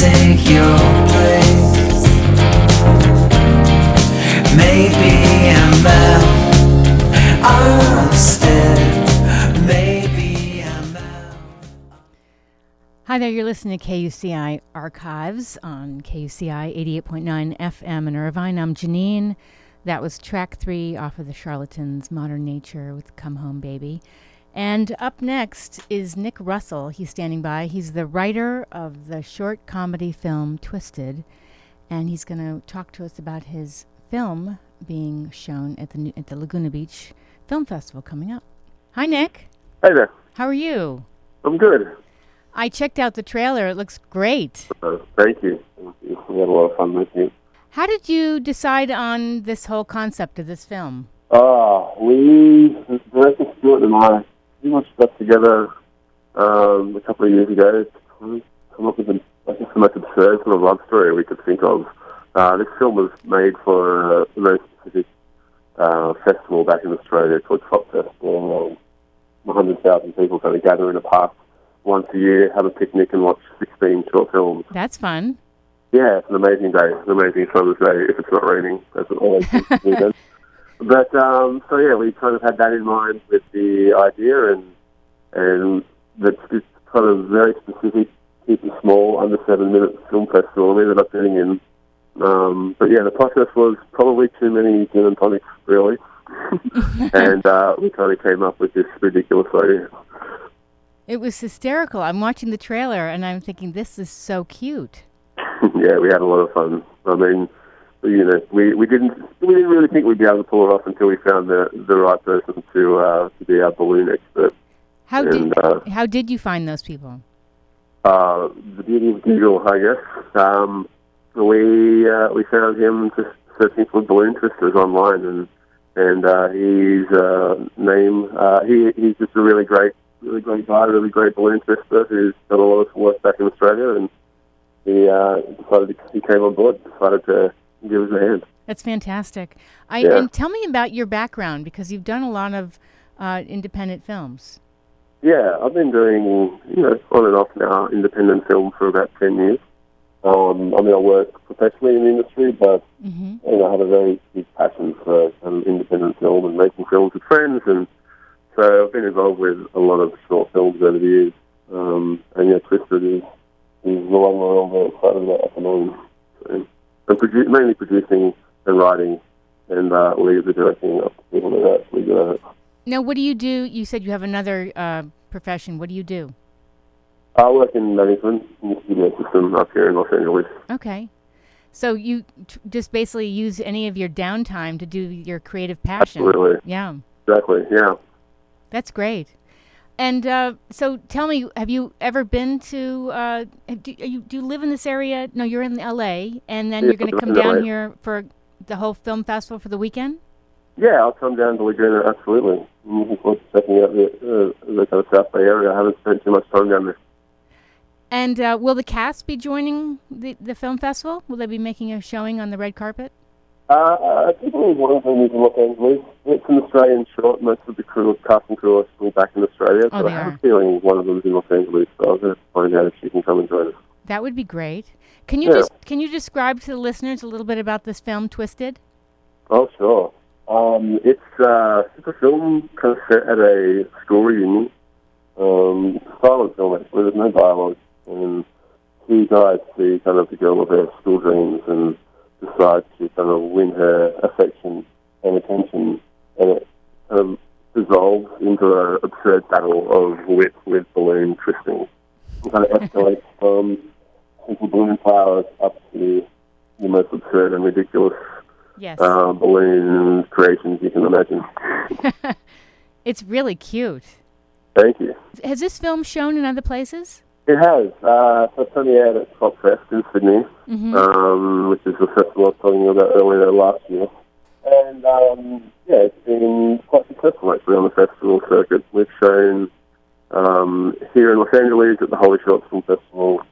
take your place. Maybe I'm out I'm out. Hi there, you're listening to KUCI Archives on KUCI 88.9 FM in Irvine. I'm Janine. That was track three off of the Charlatans Modern Nature with Come Home Baby. And up next is Nick Russell. He's standing by. He's the writer of the short comedy film Twisted, and he's going to talk to us about his film being shown at the at the Laguna Beach Film Festival coming up. Hi, Nick. Hey there. How are you? I'm good. I checked out the trailer. It looks great. Uh, thank you. We had a lot of fun making it. How did you decide on this whole concept of this film? Uh, we, Director Stewart and I, pretty much got together um, a couple of years ago to come up with an, I guess, the most absurd sort of love story we could think of. Uh, this film was made for uh, a very specific uh, festival back in Australia called Tropfest, where um, 100,000 people kind of gather in a park once a year, have a picnic, and watch 16 short films. That's fun. Yeah, it's an amazing day. It's an amazing summer's day if it's not raining. That's what always But um, so yeah, we kind of had that in mind with the idea, and and that's it's kind of very specific, keep it small, under seven minute film festival. We ended up getting in. Um, but yeah, the process was probably too many gin and tonics, really, and uh, we kind of came up with this ridiculous idea. It was hysterical. I'm watching the trailer and I'm thinking, this is so cute. yeah, we had a lot of fun. I mean, you know, we, we didn't we didn't really think we'd be able to pull it off until we found the the right person to uh, to be our balloon expert. How And, did uh, how did you find those people? Uh, the beauty of Google, I guess. Um, we uh, we found him just searching for balloon twisters online, and and uh, his uh, name uh, he he's just a really great really great guy, really great balloon twister who's done a lot of work back in Australia, and he uh, decided to, he came on board, decided to give us a hand. That's fantastic. I Yeah. and tell me about your background because you've done a lot of uh, independent films. Yeah, I've been doing, you know, on and off now, independent film for about 10 years. Um, I mean, I work professionally in the industry, but, hmm you know, I have a very big passion for um, independent film and making films with friends. And so I've been involved with a lot of short films over the years. Um, and, yeah, Twisted is, is the one we're all very excited about at the moment. So, and produ- mainly producing and writing and uh, leave the directing to people that actually do it. Now, what do you do? You said you have another uh, profession. What do you do? I work in management in the studio system up here in Los Angeles. Okay, so you t- just basically use any of your downtime to do your creative passion. Absolutely. Yeah, Exactly, yeah. that's great. And uh, so, tell me, have you ever been to? Uh, do, are you, do you live in this area? No, you're in L.A. And then Yeah, you're going to come down LA. here for the whole film festival for the weekend. Yeah, I'll come down to Laguna, absolutely. I'm looking forward to checking out the, uh, the kind of South Bay area. I haven't spent too much time down there. And uh, will the cast be joining the, the film festival? Will they be making a showing on the red carpet? Uh, I think only one of them is in Los Angeles. It's an Australian short. Most of the crew, cast and crew are still back in Australia. Oh, so they I have are. a feeling one of them is in Los Angeles. So I'll have to find out if she can come and join us. That would be great. Can you Yeah. just can you describe to the listeners a little bit about this film, Twisted? Oh, sure. Um, it's, uh, it's a film kind of set at a school reunion. Um, silent film, actually. There's no dialogue. And two guys see kind of the girl of their school dreams and decide to kind of win her affection and attention. And it kind of dissolves into an absurd battle of wit with balloon twisting. It kind of escalates from simple balloon flowers up to the most absurd and ridiculous Yes. uh, balloon creations you can imagine. it's really cute. Thank you. Has this film shown in other places? It has. Uh, so premiered at Tropfest in Sydney, hmm um, which is the festival I was telling you about earlier last year. And um, yeah, it's been quite successful actually on the festival circuit. We've shown um, here in Los Angeles at the HollyShorts Film Festival,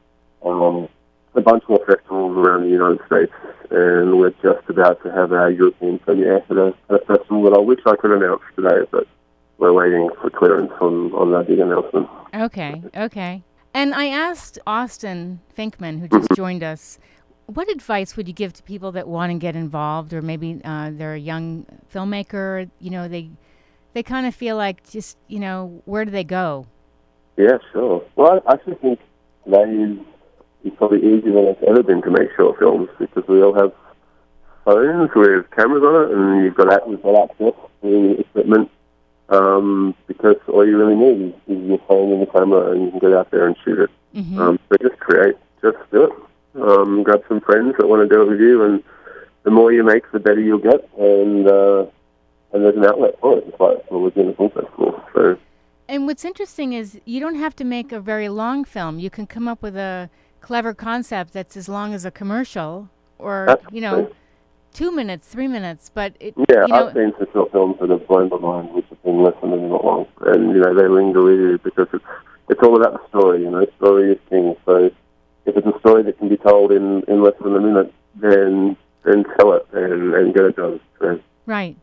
um, a bunch more festivals around the United States, and we're just about to have our European premiere the, for the festival that I wish I could announce today, but we're waiting for clearance on, on that big announcement. Okay, okay. And I asked Austin Finkman, who just joined us, what advice would you give to people that want to get involved, or maybe uh, they're a young filmmaker? You know, they they kind of feel like just you know, where do they go? Yeah, sure. Well, I actually think that is, is, probably easier than it's ever been to make short films because we all have phones with cameras on it, and you've got you've got access to equipment. Um, because all you really need is, your phone and your camera, and you can get out there and shoot it. hmm Um, so just create, just do it. Um, grab some friends that want to do it with you, and the more you make, the better you'll get. And uh, and there's an outlet for it. It's like well, within a film festival. So And what's interesting is you don't have to make a very long film. You can come up with a clever concept that's as long as a commercial, or you know, Absolutely. Two minutes, three minutes. But it, yeah, you know, I've seen some short films that have blown my mind, which have been less than a minute long, and you know they linger with you because it's it's all about the story. You know, story is king. So if it's a story that can be told in in less than a minute, then then tell it and and get it done. So, Right.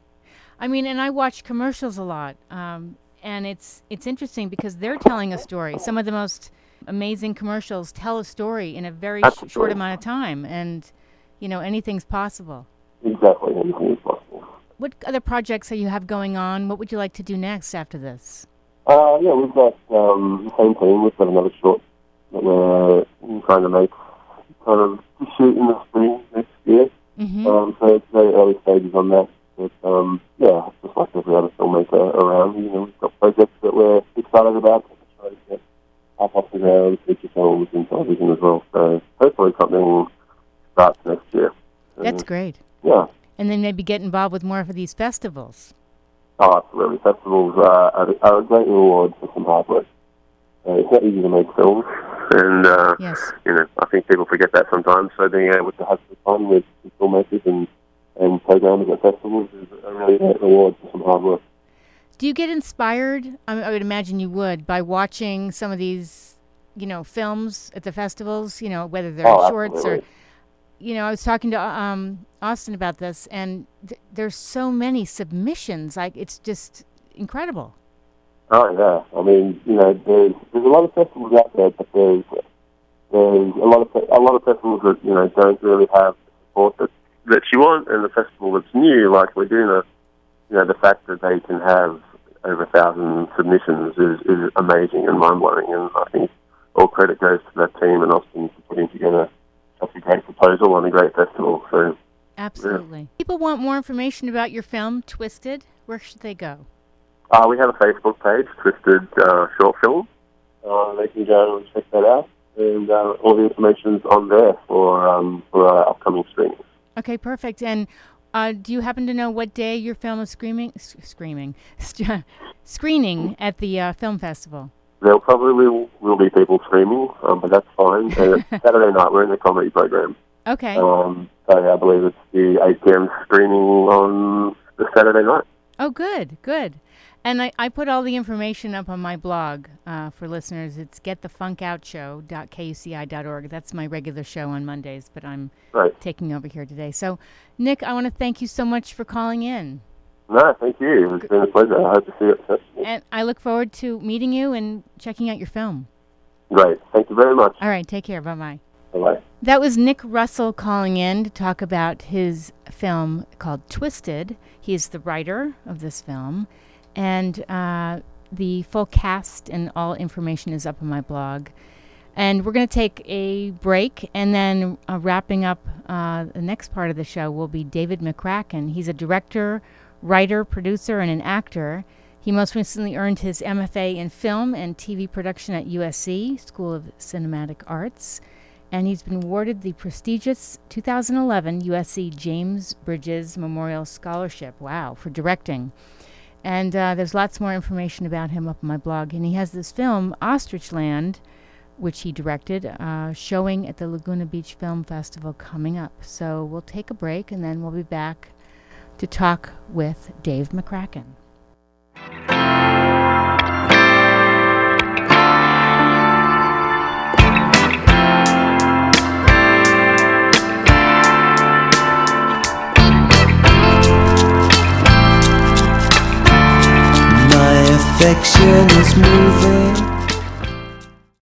I mean, and I watch commercials a lot, um, and it's it's interesting because they're telling a story. Some of the most amazing commercials tell a story in a very sh- short amount of time, and you know anything's possible. Exactly, anything is possible. What other projects are you have going on? What would you like to do next after this? Uh, yeah, we've got um, the same team. We've got another short that we're trying to make kind of to shoot in the spring next year. hmm Um, so it's very early stages on that. But um, yeah, just like every other filmmaker around, you know, we've got projects that we're excited about. We're trying to get up off the ground, feature films and television as well. So hopefully something starts next year. That's great. Yeah. And then maybe get involved with more of these festivals. Oh, absolutely. Festivals are, are, are a great reward for some hard work. Uh, it's not easy to make films, and uh, Yes. you know I think people forget that sometimes. So being able to have some fun with, filmmakers and and programmers at festivals is a really great reward for some hard work. Do you get inspired? I, I would imagine you would by watching some of these, you know, films at the festivals. You know, whether they're Oh, shorts absolutely. or, you know, I was talking to um, Austin about this, and th- there's so many submissions. Like it's just incredible. Oh yeah, I mean you know there's there's a lot of festivals out there, but there's there's a lot of a lot of festivals that you know don't really have the support that that you want, and the festival that's new, like Laguna, you know the fact that they can have over a thousand submissions is is amazing and mind blowing, and I think all credit goes to that team and Austin for putting together a proposal and a great festival. So Absolutely. People want more information about your film, Twisted. Where should they go? uh, we have a Facebook page, Twisted uh, Short Film. Uh, they can go and check that out, and uh, all the information's on there for um, for our upcoming screenings. Okay, perfect. And uh, do you happen to know what day your film is screaming, s- screaming, screening at the uh, film festival? There probably will, will be people screaming, um, but that's fine. And it's Saturday night, we're in the comedy program. Okay. Um, so I believe it's the 8 p.m. screening on the Saturday night. Oh, good, good. And I, I put all the information up on my blog uh, for listeners. It's getthefunkoutshow.kuci.org. That's my regular show on Mondays, but I'm Right. taking over here today. So, Nick, I want to thank you so much for calling in. No, thank you. It's been a pleasure. I hope to see you at. And I look forward to meeting you and checking out your film. Great. Thank you very much. All right, take care. Bye bye. Bye-bye. That was Nick Russell calling in to talk about his film called Twisted. He is the writer of this film, and uh, the full cast and all information is up on my blog. And we're going to take a break, and then uh, wrapping up uh, the next part of the show will be David McCracken. He's a director, writer, producer, and an actor. He most recently earned his MFA in film and TV production at USC School of Cinematic Arts and he's been awarded the prestigious 2011 USC James Bridges Memorial Scholarship. Wow, for directing. And uh, there's lots more information about him up on my blog. And he has this film, Ostrich Land, which he directed, uh, showing at the Laguna Beach Film Festival coming up. So we'll take a break and then we'll be back to talk with Dave McCracken. My is moving.